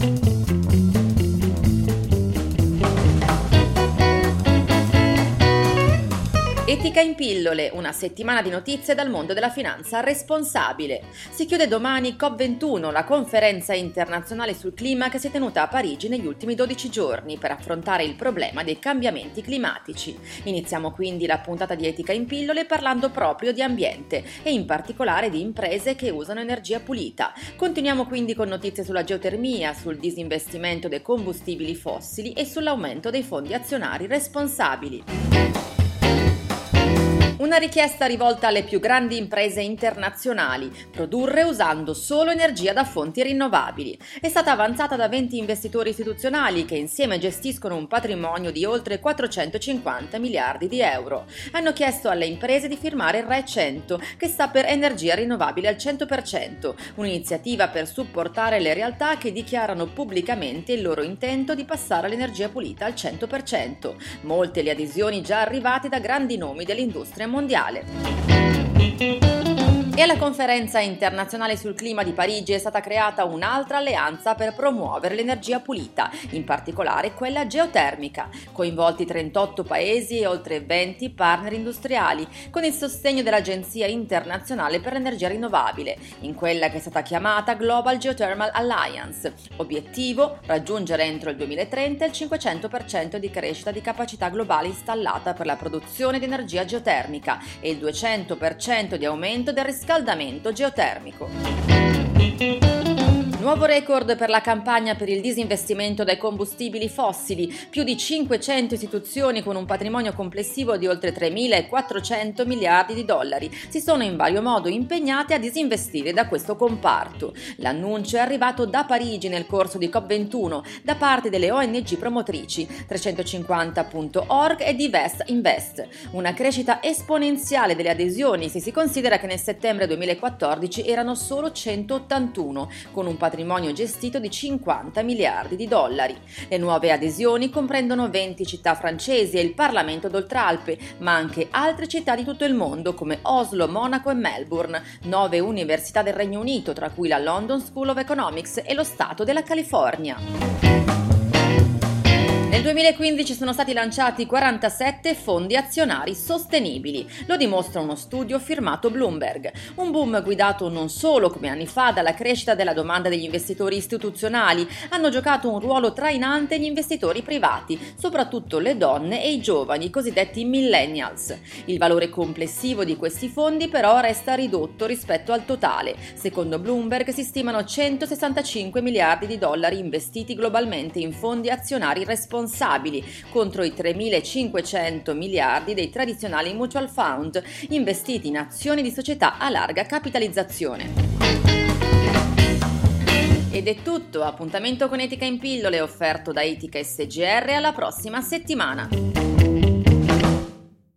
thank you Etica in pillole, una settimana di notizie dal mondo della finanza responsabile. Si chiude domani COP21, la conferenza internazionale sul clima che si è tenuta a Parigi negli ultimi 12 giorni per affrontare il problema dei cambiamenti climatici. Iniziamo quindi la puntata di Etica in pillole parlando proprio di ambiente e in particolare di imprese che usano energia pulita. Continuiamo quindi con notizie sulla geotermia, sul disinvestimento dei combustibili fossili e sull'aumento dei fondi azionari responsabili. Una richiesta rivolta alle più grandi imprese internazionali, produrre usando solo energia da fonti rinnovabili. È stata avanzata da 20 investitori istituzionali che insieme gestiscono un patrimonio di oltre 450 miliardi di euro. Hanno chiesto alle imprese di firmare il RE 100, che sta per energia rinnovabile al 100%, un'iniziativa per supportare le realtà che dichiarano pubblicamente il loro intento di passare all'energia pulita al 100%. Molte le adesioni già arrivate da grandi nomi dell'industria mondiale. E alla conferenza internazionale sul clima di Parigi è stata creata un'altra alleanza per promuovere l'energia pulita, in particolare quella geotermica, coinvolti 38 paesi e oltre 20 partner industriali, con il sostegno dell'Agenzia internazionale per l'energia rinnovabile, in quella che è stata chiamata Global Geothermal Alliance. Obiettivo: raggiungere entro il 2030 il 500% di crescita di capacità globale installata per la produzione di energia geotermica e il 200% di aumento del riscaldamento riscaldamento geotermico. Nuovo record per la campagna per il disinvestimento dai combustibili fossili. Più di 500 istituzioni con un patrimonio complessivo di oltre 3.400 miliardi di dollari si sono in vario modo impegnate a disinvestire da questo comparto. L'annuncio è arrivato da Parigi nel corso di COP21 da parte delle ONG promotrici 350.org e Divest Invest. Una crescita esponenziale delle adesioni se si considera che nel settembre 2014 erano solo 181 con un patrimonio patrimonio gestito di 50 miliardi di dollari. Le nuove adesioni comprendono 20 città francesi e il Parlamento d'Oltralpe, ma anche altre città di tutto il mondo come Oslo, Monaco e Melbourne, nove università del Regno Unito, tra cui la London School of Economics e lo Stato della California. Nel 2015 sono stati lanciati 47 fondi azionari sostenibili, lo dimostra uno studio firmato Bloomberg. Un boom guidato non solo come anni fa dalla crescita della domanda degli investitori istituzionali, hanno giocato un ruolo trainante gli investitori privati, soprattutto le donne e i giovani, i cosiddetti millennials. Il valore complessivo di questi fondi però resta ridotto rispetto al totale. Secondo Bloomberg si stimano 165 miliardi di dollari investiti globalmente in fondi azionari responsabili responsabili contro i 3.500 miliardi dei tradizionali mutual fund investiti in azioni di società a larga capitalizzazione. Ed è tutto, appuntamento con Etica in pillole offerto da Etica SGR alla prossima settimana.